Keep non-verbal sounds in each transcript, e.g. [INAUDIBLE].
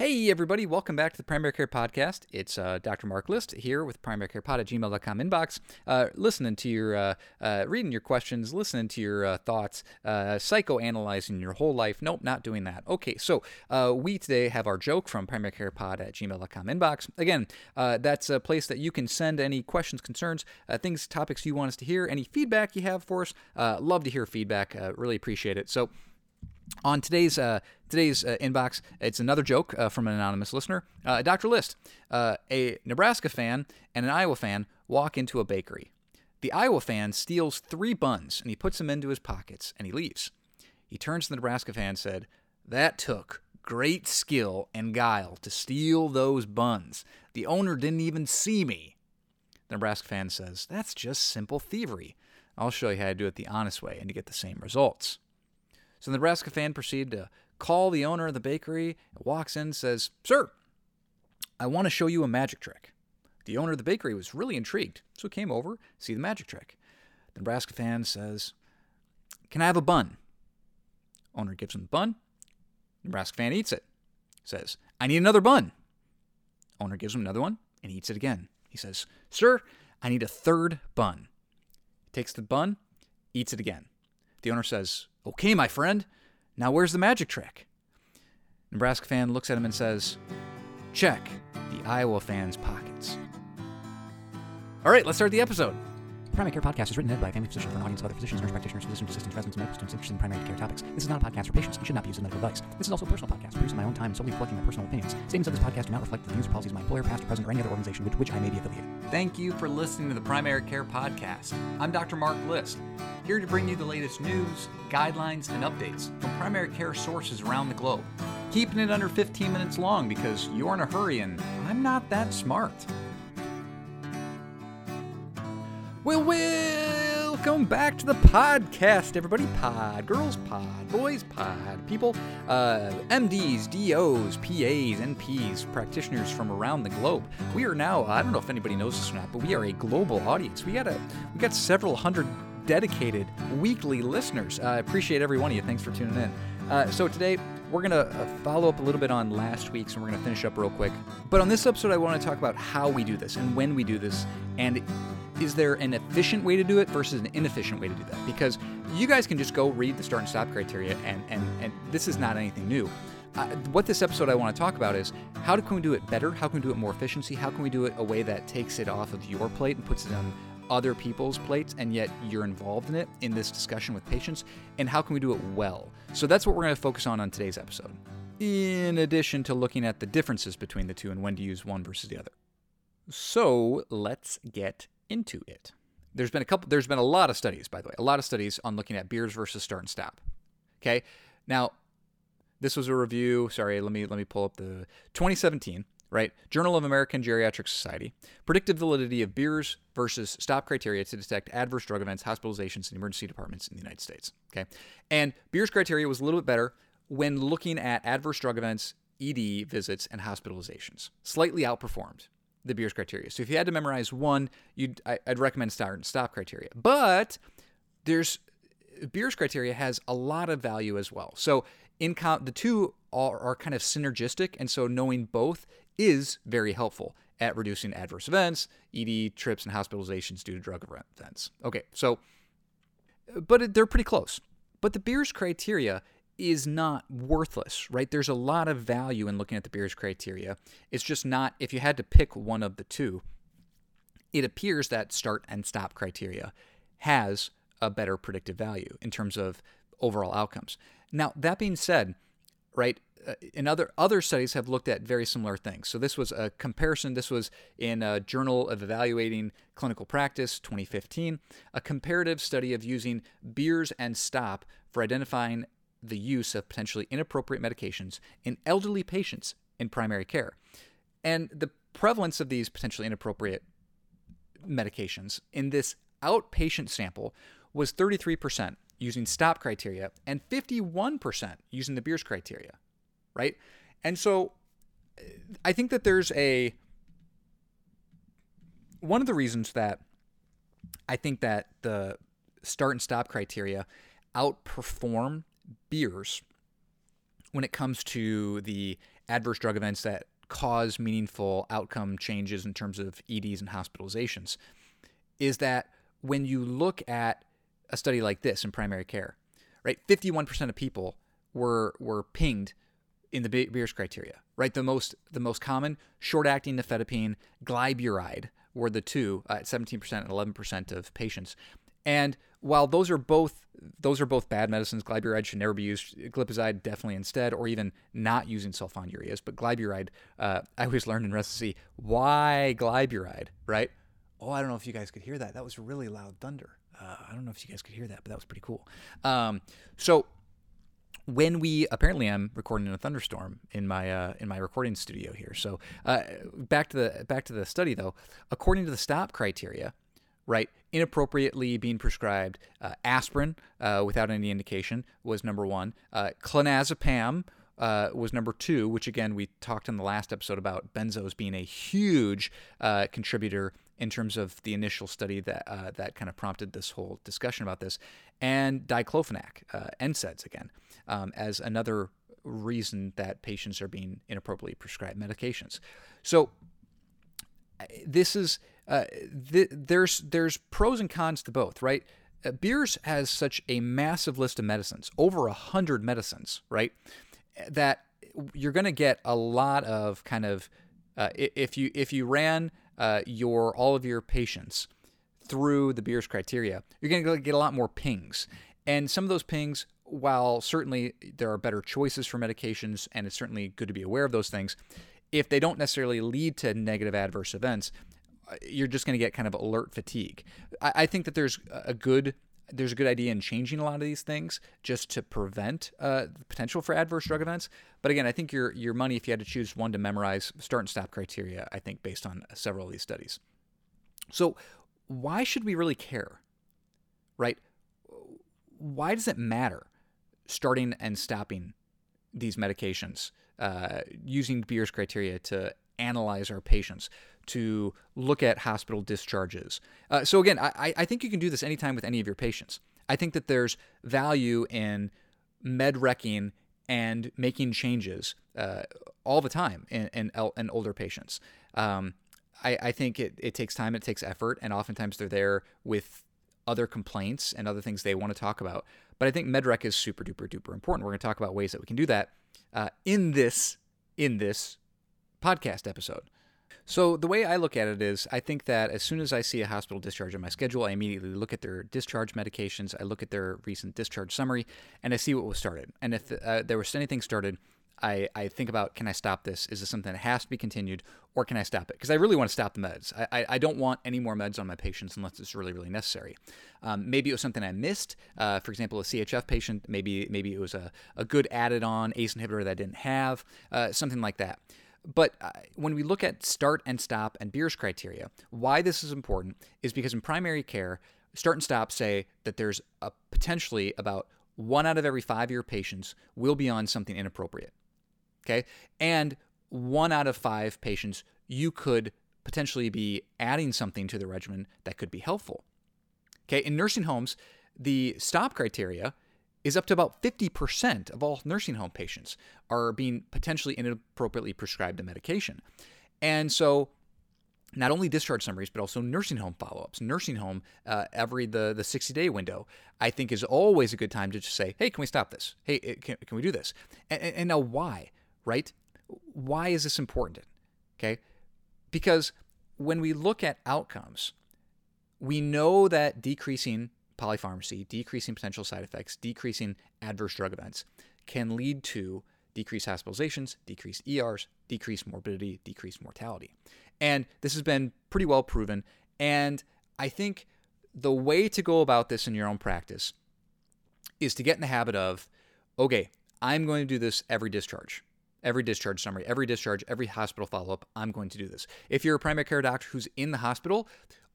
Hey, everybody, welcome back to the Primary Care Podcast. It's uh, Dr. Mark List here with primary primarycarepod at gmail.com inbox, uh, listening to your, uh, uh, reading your questions, listening to your uh, thoughts, uh, psychoanalyzing your whole life. Nope, not doing that. Okay, so we today have our joke from primarycarepod at gmail.com inbox. Again, that's a place that you can send any questions, concerns, things, topics you want us to hear, any feedback you have for us. Love to hear feedback. Really appreciate it. So, on today's uh, today's uh, inbox, it's another joke uh, from an anonymous listener. Uh, Dr. List, uh, a Nebraska fan and an Iowa fan walk into a bakery. The Iowa fan steals three buns and he puts them into his pockets and he leaves. He turns to the Nebraska fan and said, "That took great skill and guile to steal those buns. The owner didn't even see me." The Nebraska fan says, "That's just simple thievery. I'll show you how to do it the honest way and to get the same results." So the Nebraska fan proceeded to call the owner of the bakery, walks in, says, Sir, I want to show you a magic trick. The owner of the bakery was really intrigued, so came over see the magic trick. The Nebraska fan says, Can I have a bun? Owner gives him the bun. Nebraska fan eats it. Says, I need another bun. Owner gives him another one and he eats it again. He says, Sir, I need a third bun. Takes the bun, eats it again. The owner says, Okay, my friend, now where's the magic trick? Nebraska fan looks at him and says, Check the Iowa fan's pockets. All right, let's start the episode. Primary Care Podcast is written and by a family physician for an audience of other physicians, nurse practitioners, physician assistants, residents, and medical students interested in primary care topics. This is not a podcast for patients and should not be used as medical advice. This is also a personal podcast produced in my own time, solely reflecting my personal opinions. Statements of this podcast do not reflect the views or policies of my employer, past or present, or any other organization with which I may be affiliated. Thank you for listening to the Primary Care Podcast. I'm Dr. Mark List, here to bring you the latest news, guidelines, and updates from primary care sources around the globe. Keeping it under 15 minutes long because you're in a hurry and I'm not that smart. Well, welcome back to the podcast, everybody. Pod, girls, pod, boys, pod, people, uh, MDs, DOs, PAs, NPs, practitioners from around the globe. We are now, I don't know if anybody knows this or not, but we are a global audience. We got a, we got several hundred dedicated weekly listeners. I appreciate every one of you. Thanks for tuning in. Uh, so today we're gonna uh, follow up a little bit on last week's, and we're gonna finish up real quick. But on this episode, I want to talk about how we do this and when we do this, and is there an efficient way to do it versus an inefficient way to do that? Because you guys can just go read the start and stop criteria, and and and this is not anything new. Uh, what this episode I want to talk about is how can we do it better? How can we do it more efficiency? How can we do it a way that takes it off of your plate and puts it on other people's plates, and yet you're involved in it in this discussion with patients? And how can we do it well? So that's what we're going to focus on on today's episode. In addition to looking at the differences between the two and when to use one versus the other. So let's get into it. There's been a couple there's been a lot of studies, by the way, a lot of studies on looking at beers versus start and stop. Okay? Now, this was a review, sorry, let me let me pull up the 2017, right? Journal of American Geriatric Society. Predictive validity of beers versus stop criteria to detect adverse drug events, hospitalizations, and emergency departments in the United States. Okay. And beers criteria was a little bit better when looking at adverse drug events, ED visits, and hospitalizations. Slightly outperformed the Beers criteria. So if you had to memorize one, you'd I, would recommend start and stop criteria. But there's Beers criteria has a lot of value as well. So in count, the two are, are kind of synergistic, and so knowing both is very helpful at reducing adverse events, ED trips, and hospitalizations due to drug events. Okay, so but they're pretty close. But the Beers criteria is not worthless, right? There's a lot of value in looking at the Beers criteria. It's just not, if you had to pick one of the two, it appears that start and stop criteria has a better predictive value in terms of overall outcomes. Now, that being said, right, uh, in other other studies have looked at very similar things. So this was a comparison. This was in a Journal of Evaluating Clinical Practice 2015, a comparative study of using beers and stop for identifying the use of potentially inappropriate medications in elderly patients in primary care. And the prevalence of these potentially inappropriate medications in this outpatient sample was 33% using stop criteria and 51% using the Beers criteria, right? And so uh, I think that there's a one of the reasons that I think that the start and stop criteria outperform beers when it comes to the adverse drug events that cause meaningful outcome changes in terms of EDs and hospitalizations is that when you look at a study like this in primary care, right, 51% of people were were pinged in the Beers criteria, right? The most the most common short-acting nifedipine, glyburide were the two uh, at 17% and 11% of patients. And while those are both those are both bad medicines, glyburide should never be used. Glipizide definitely instead, or even not using sulfonylureas. But glyburide, uh, I always learned in residency why glyburide, right? Oh, I don't know if you guys could hear that. That was really loud thunder. Uh, I don't know if you guys could hear that, but that was pretty cool. Um, so when we apparently I'm recording in a thunderstorm in my uh, in my recording studio here. So uh, back to the back to the study though, according to the stop criteria, right? Inappropriately being prescribed uh, aspirin uh, without any indication was number one. Uh, clonazepam uh, was number two, which again we talked in the last episode about benzos being a huge uh, contributor in terms of the initial study that uh, that kind of prompted this whole discussion about this, and diclofenac, NSAIDs again, um, as another reason that patients are being inappropriately prescribed medications. So this is uh, th- there's there's pros and cons to both, right? Uh, Beers has such a massive list of medicines, over a hundred medicines, right? That you're going to get a lot of kind of uh, if you if you ran uh, your all of your patients through the Beers criteria, you're going to get a lot more pings, and some of those pings, while certainly there are better choices for medications, and it's certainly good to be aware of those things if they don't necessarily lead to negative adverse events, uh, you're just going to get kind of alert fatigue. I, I, think that there's a good there's a good idea in changing a lot of these things just to prevent uh, the potential for adverse drug events. But again, I think your your money, if you had to choose one to memorize, start and stop criteria, I think based on several of these studies. So why should we really care, right? Why does it matter starting and stopping these medications? Uh, using Beers criteria to analyze our patients, to look at hospital discharges. Uh, so again, I, I think you can do this anytime with any of your patients. I think that there's value in med wrecking and making changes uh, all the time in, in, in older patients. Um, I, I, think it, it takes time, it takes effort, and oftentimes they're there with other complaints and other things they want to talk about. But I think MedRec is super duper duper important. We're going to talk about ways that we can do that uh, in this in this podcast episode. So the way I look at it is, I think that as soon as I see a hospital discharge on my schedule, I immediately look at their discharge medications, I look at their recent discharge summary, and I see what was started. And if uh, there was anything started I, I think about can I stop this? Is this something that has to be continued or can I stop it? Because I really want to stop the meds. I, I, I, don't want any more meds on my patients unless it's really, really necessary. Um, maybe it was something I missed. Uh, for example, a CHF patient, maybe maybe it was a, a good added on ACE inhibitor that I didn't have, uh, something like that. But uh, when we look at start and stop and Beers criteria, why this is important is because in primary care, start and stop say that there's a potentially about one out of every five year patients will be on something inappropriate. Okay. And one out of five patients, you could potentially be adding something to the regimen that could be helpful. Okay. In nursing homes, the stop criteria is up to about 50% of all nursing home patients are being potentially inappropriately prescribed a medication. And so not only discharge summaries, but also nursing home follow-ups. Nursing home uh, every the the 60 day window, I think, is always a good time to just say, "Hey, can we stop this? Hey, can, can we do this?" And, and now, why? Right? Why is this important? Okay. Because when we look at outcomes, we know that decreasing polypharmacy, decreasing potential side effects, decreasing adverse drug events can lead to decreased hospitalizations, decreased ERs, decreased morbidity, decreased mortality. And this has been pretty well proven. And I think the way to go about this in your own practice is to get in the habit of, okay, I'm going to do this every discharge every discharge summary, every discharge, every hospital follow up, I'm going to do this. If you're a primary care doctor who's in the hospital,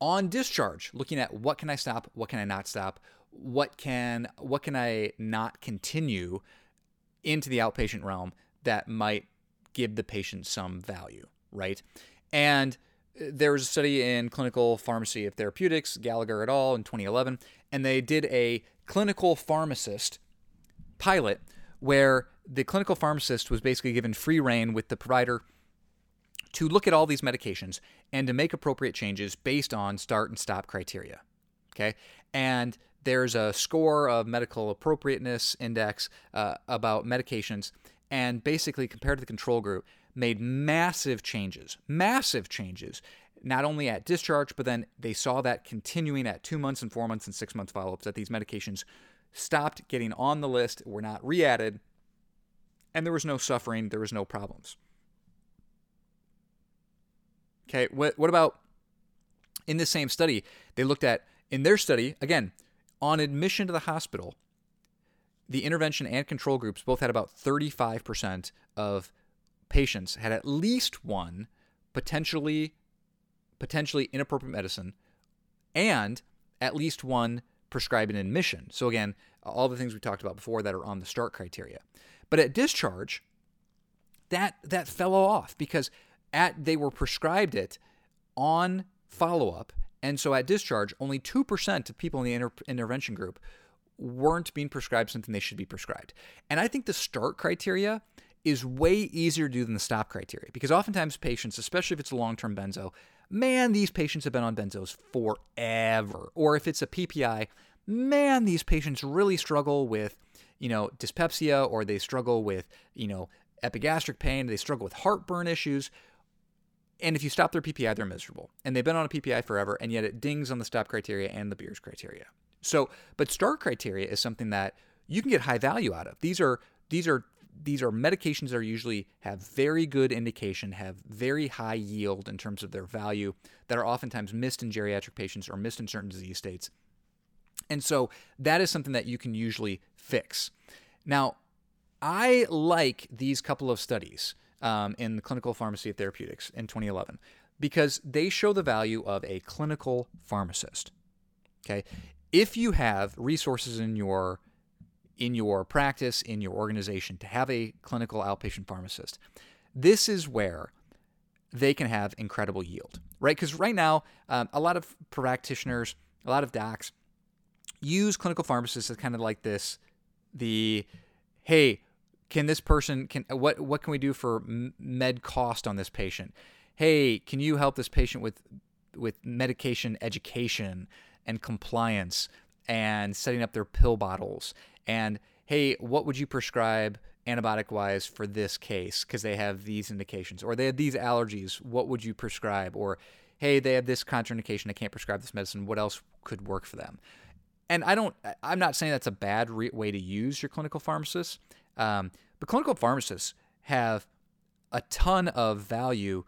on discharge, looking at what can I stop, what can I not stop, what can what can I not continue into the outpatient realm that might give the patient some value, right? And uh, there was a study in clinical pharmacy of therapeutics, Gallagher et al. in 2011, and they did a clinical pharmacist pilot where the clinical pharmacist was basically given free reign with the provider to look at all these medications and to make appropriate changes based on start and stop criteria. Okay. And there's a score of medical appropriateness index uh, about medications, and basically, compared to the control group, made massive changes, massive changes, not only at discharge, but then they saw that continuing at two months and four months and six months follow ups, that these medications stopped getting on the list, were not re added, and there was no suffering, there was no problems. Okay, what, what about in this same study? They looked at, in their study, again, on admission to the hospital, the intervention and control groups both had about 35% of patients had at least one potentially potentially inappropriate medicine and at least one prescribed an admission. So again, all the things we talked about before that are on the start criteria. But at discharge, that that fell off because at they were prescribed it on follow-up and so at discharge only 2% of people in the inter- intervention group weren't being prescribed something they should be prescribed. And I think the start criteria is way easier to do than the stop criteria because oftentimes patients, especially if it's a long term benzo, man, these patients have been on benzos forever. Or if it's a PPI, man, these patients really struggle with, you know, dyspepsia or they struggle with, you know, epigastric pain, they struggle with heartburn issues. And if you stop their PPI, they're miserable. And they've been on a PPI forever, and yet it dings on the stop criteria and the Beers criteria. So, but start criteria is something that you can get high value out of. These are these are these are medications that are usually have very good indication, have very high yield in terms of their value, that are oftentimes missed in geriatric patients or missed in certain disease states. And so that is something that you can usually fix. Now, I like these couple of studies um, in the clinical pharmacy therapeutics in 2011 because they show the value of a clinical pharmacist. Okay, if you have resources in your in your practice, in your organization, to have a clinical outpatient pharmacist, this is where they can have incredible yield, right? Because right now, um, a lot of practitioners, a lot of docs use clinical pharmacists as kind of like this the hey, can this person can what what can we do for med cost on this patient? Hey, can you help this patient with with medication education and compliance and setting up their pill bottles? And hey, what would you prescribe antibiotic wise for this case? Because they have these indications or they have these allergies. What would you prescribe? Or hey they have this contraindication. I can't prescribe this medicine. What else could work for them and i don't i'm not saying that's a bad re- way to use your clinical pharmacist um, but clinical pharmacists have a ton of value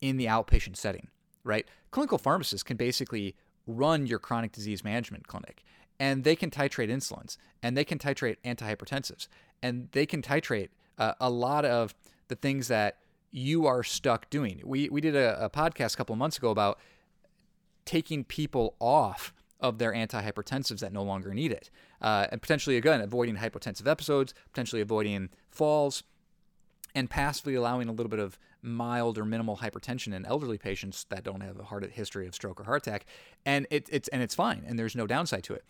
in the outpatient setting right clinical pharmacists can basically run your chronic disease management clinic and they can titrate insulins and they can titrate antihypertensives and they can titrate uh, a lot of the things that you are stuck doing. We, we did a, a podcast a couple of months ago about taking people off of their antihypertensives that no longer need it. Uh, and potentially, again, avoiding hypotensive episodes, potentially avoiding falls, and passively allowing a little bit of mild or minimal hypertension in elderly patients that don't have a heart history of stroke or heart attack, and it, it's and it's fine, and there's no downside to it.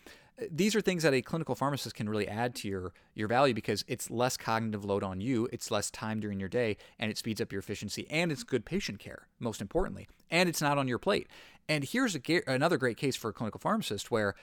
These are things that a clinical pharmacist can really add to your your value because it's less cognitive load on you, it's less time during your day, and it speeds up your efficiency, and it's good patient care, most importantly, and it's not on your plate. And here's a, another great case for a clinical pharmacist where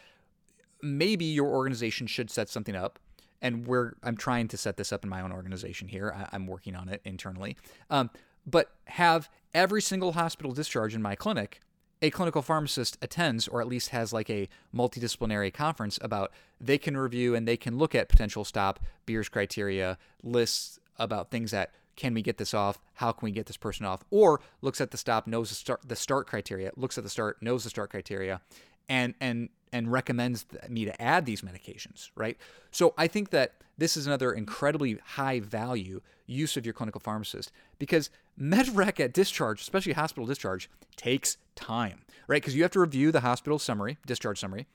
maybe your organization should set something up and we're I'm trying to set this up in my own organization here. I, am working on it internally. Um, but have every single hospital discharge in my clinic a clinical pharmacist attends or at least has like a multidisciplinary conference about they can review and they can look at potential stop beers criteria lists about things that can we get this off? How can we get this person off? Or looks at the stop knows the start the start criteria looks at the start knows the start criteria and and and recommends me to add these medications, right? So I think that this is another incredibly high value use of your clinical pharmacist because MedRec at discharge, especially hospital discharge, takes time, right? Because you have to review the hospital summary, discharge summary.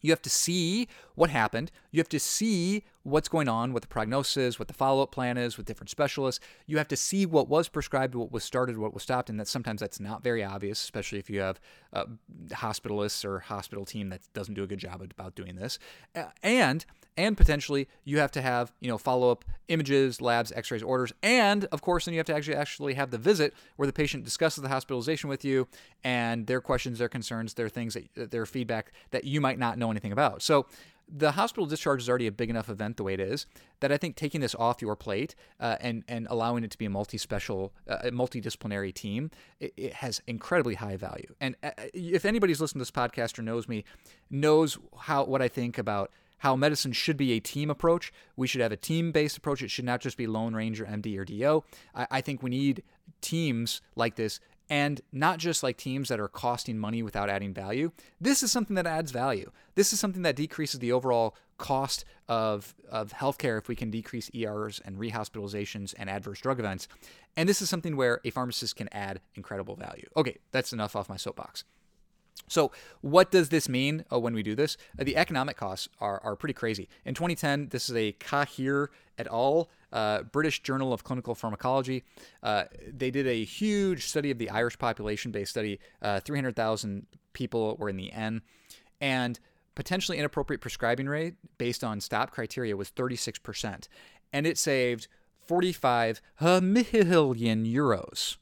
You have to see what happened. You have to see what's going on, what the prognosis what the follow up plan is with different specialists. You have to see what was prescribed, what was started, what was stopped, and that sometimes that's not very obvious, especially if you have uh, hospitalists or hospital team that doesn't do a good job about doing this. Uh, and and potentially you have to have you know follow up images, labs, X-rays, orders, and of course then you have to actually actually have the visit where the patient discusses the hospitalization with you and their questions, their concerns, their things, that, their feedback that you might not know anything about. So the hospital discharge is already a big enough event the way it is that I think taking this off your plate uh, and and allowing it to be a multi-special, uh, multidisciplinary team, it, it, has incredibly high value. And uh, if anybody's listened to this podcast or knows me, knows how what I think about how medicine should be a team approach. We should have a team based approach. It should not just be Lone Ranger, MD, or DO. I, I think we need teams like this and not just like teams that are costing money without adding value. This is something that adds value. This is something that decreases the overall cost of, of healthcare if we can decrease ERs and rehospitalizations and adverse drug events. And this is something where a pharmacist can add incredible value. Okay, that's enough off my soapbox. So, what does this mean uh, when we do this? Uh, the economic costs are, are pretty crazy. In 2010, this is a Cahir et al. Uh, British Journal of Clinical Pharmacology. Uh, they did a huge study of the Irish population based study. Uh, 300,000 people were in the N. And potentially inappropriate prescribing rate based on STOP criteria was 36%. And it saved 45 million euros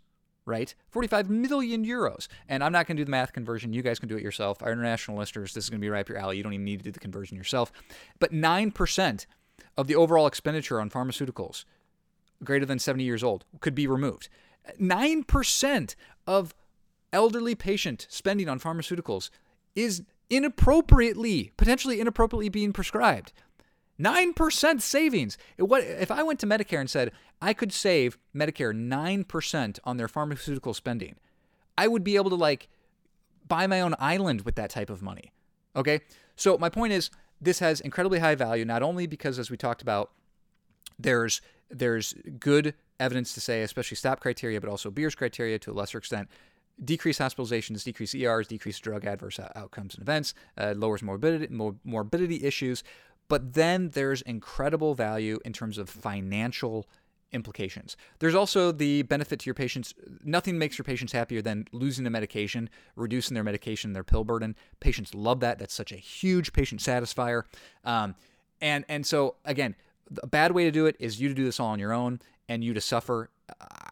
right? 45 million euros. And I'm not going to do the math conversion. You guys can do it yourself. Our international listeners, this is going to be right up your alley. You don't even need to do the conversion yourself. But 9% of the overall expenditure on pharmaceuticals greater than 70 years old could be removed. 9% of elderly patient spending on pharmaceuticals is inappropriately, potentially inappropriately being prescribed. 9% savings. What if I went to Medicare and said I could save Medicare 9% on their pharmaceutical spending? I would be able to like buy my own island with that type of money. Okay? So my point is this has incredibly high value not only because as we talked about there's there's good evidence to say especially stop criteria but also Beers criteria to a lesser extent decrease hospitalizations, decrease ERs, decrease drug adverse outcomes and events, uh, lowers morbidity, morbidity issues, but then there's incredible value in terms of financial implications. There's also the benefit to your patients. Nothing makes your patients happier than losing a medication, reducing their medication, their pill burden. Patients love that. That's such a huge patient satisfier. Um, and and so again, a bad way to do it is you to do this all on your own and you to suffer.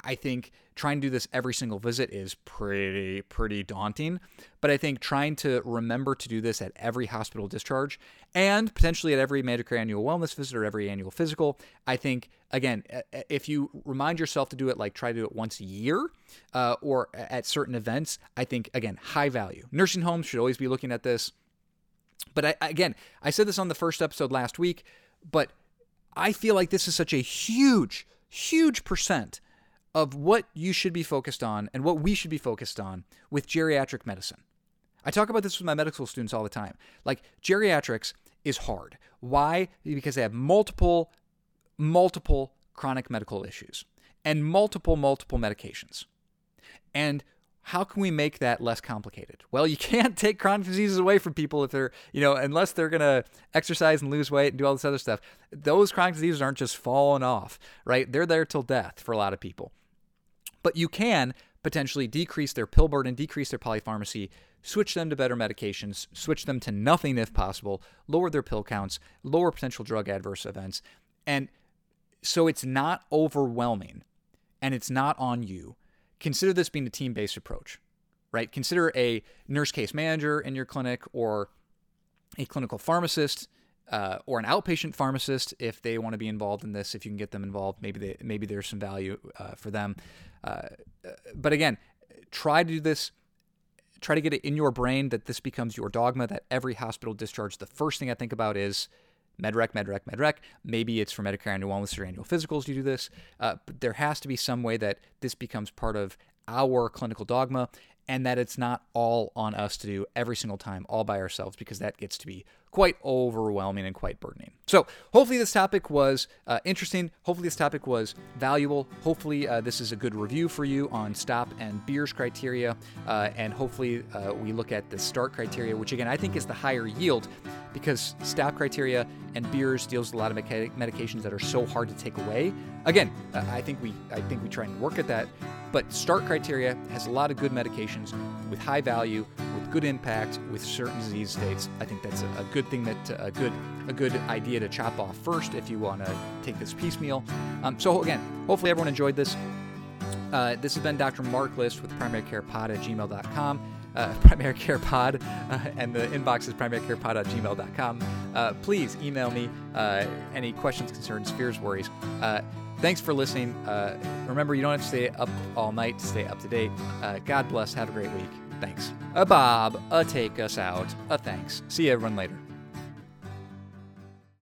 I think trying to do this every single visit is pretty pretty daunting but i think trying to remember to do this at every hospital discharge and potentially at every medicare annual wellness visit or every annual physical i think again if you remind yourself to do it like try to do it once a year uh, or at certain events i think again high value. Nursing homes should always be looking at this but I, again i said this on the first episode last week but i feel like this is such a huge huge percent of what you should be focused on and what we should be focused on with geriatric medicine. I talk about this with my medical students all the time. Like, geriatrics is hard. Why? Because they have multiple, multiple chronic medical issues and multiple, multiple medications. And how can we make that less complicated? Well, you [LAUGHS] can't take chronic diseases away from people if they're, you know, unless they're going to exercise and lose weight and do all this other stuff. Those chronic diseases aren't just falling off, right? They're there till death for a lot of people. But you can potentially decrease their pill burden, decrease their polypharmacy, switch them to better medications, switch them to nothing if possible, lower their pill counts, lower potential drug adverse events. And so it's not overwhelming and it's not on you. Consider this being a team based approach, right? Consider a nurse case manager in your clinic or a clinical pharmacist uh, or an outpatient pharmacist if they want to be involved in this. If you can get them involved, maybe they, maybe there's some value uh, for them. Uh, but again, try to do this. Try to get it in your brain that this becomes your dogma. That every hospital discharge, the first thing I think about is MedRec, MedRec, MedRec. Maybe it's for Medicare annual wellness or annual physicals. You do this, uh, but there has to be some way that this becomes part of our clinical dogma. and that it's not all on us to do every single time, all by ourselves, because that gets to be quite overwhelming and quite burdening. So, hopefully, this topic was uh, interesting. Hopefully, this topic was valuable. Hopefully, uh, this is a good review for you on stop and Beers criteria. Uh, and hopefully, uh, we look at the start criteria, which again, I think is the higher yield because stop criteria and Beers deals with a lot of medica- medications that are so hard to take away. Again, uh, I think we I think we try and work at that. But start criteria has a lot of good medications with high value, good impact, with certain disease states. I think that's a, good thing that a good a good idea to chop off first if you want to take this piecemeal. Um, so again, hopefully everyone enjoyed this. Uh, this has been Dr. Mark List with primarycarepod at gmail.com. Uh, [LAUGHS] primary care pod uh, and the inbox is primarycarepod at gmail.com. Uh, please email me uh, any questions, concerns, fears, worries. Uh, thanks for listening. Uh, remember, you don't have to stay up all night to stay up to date. God bless. Have a great week. Thanks. A Bob, a take us out. A thanks. See you everyone later.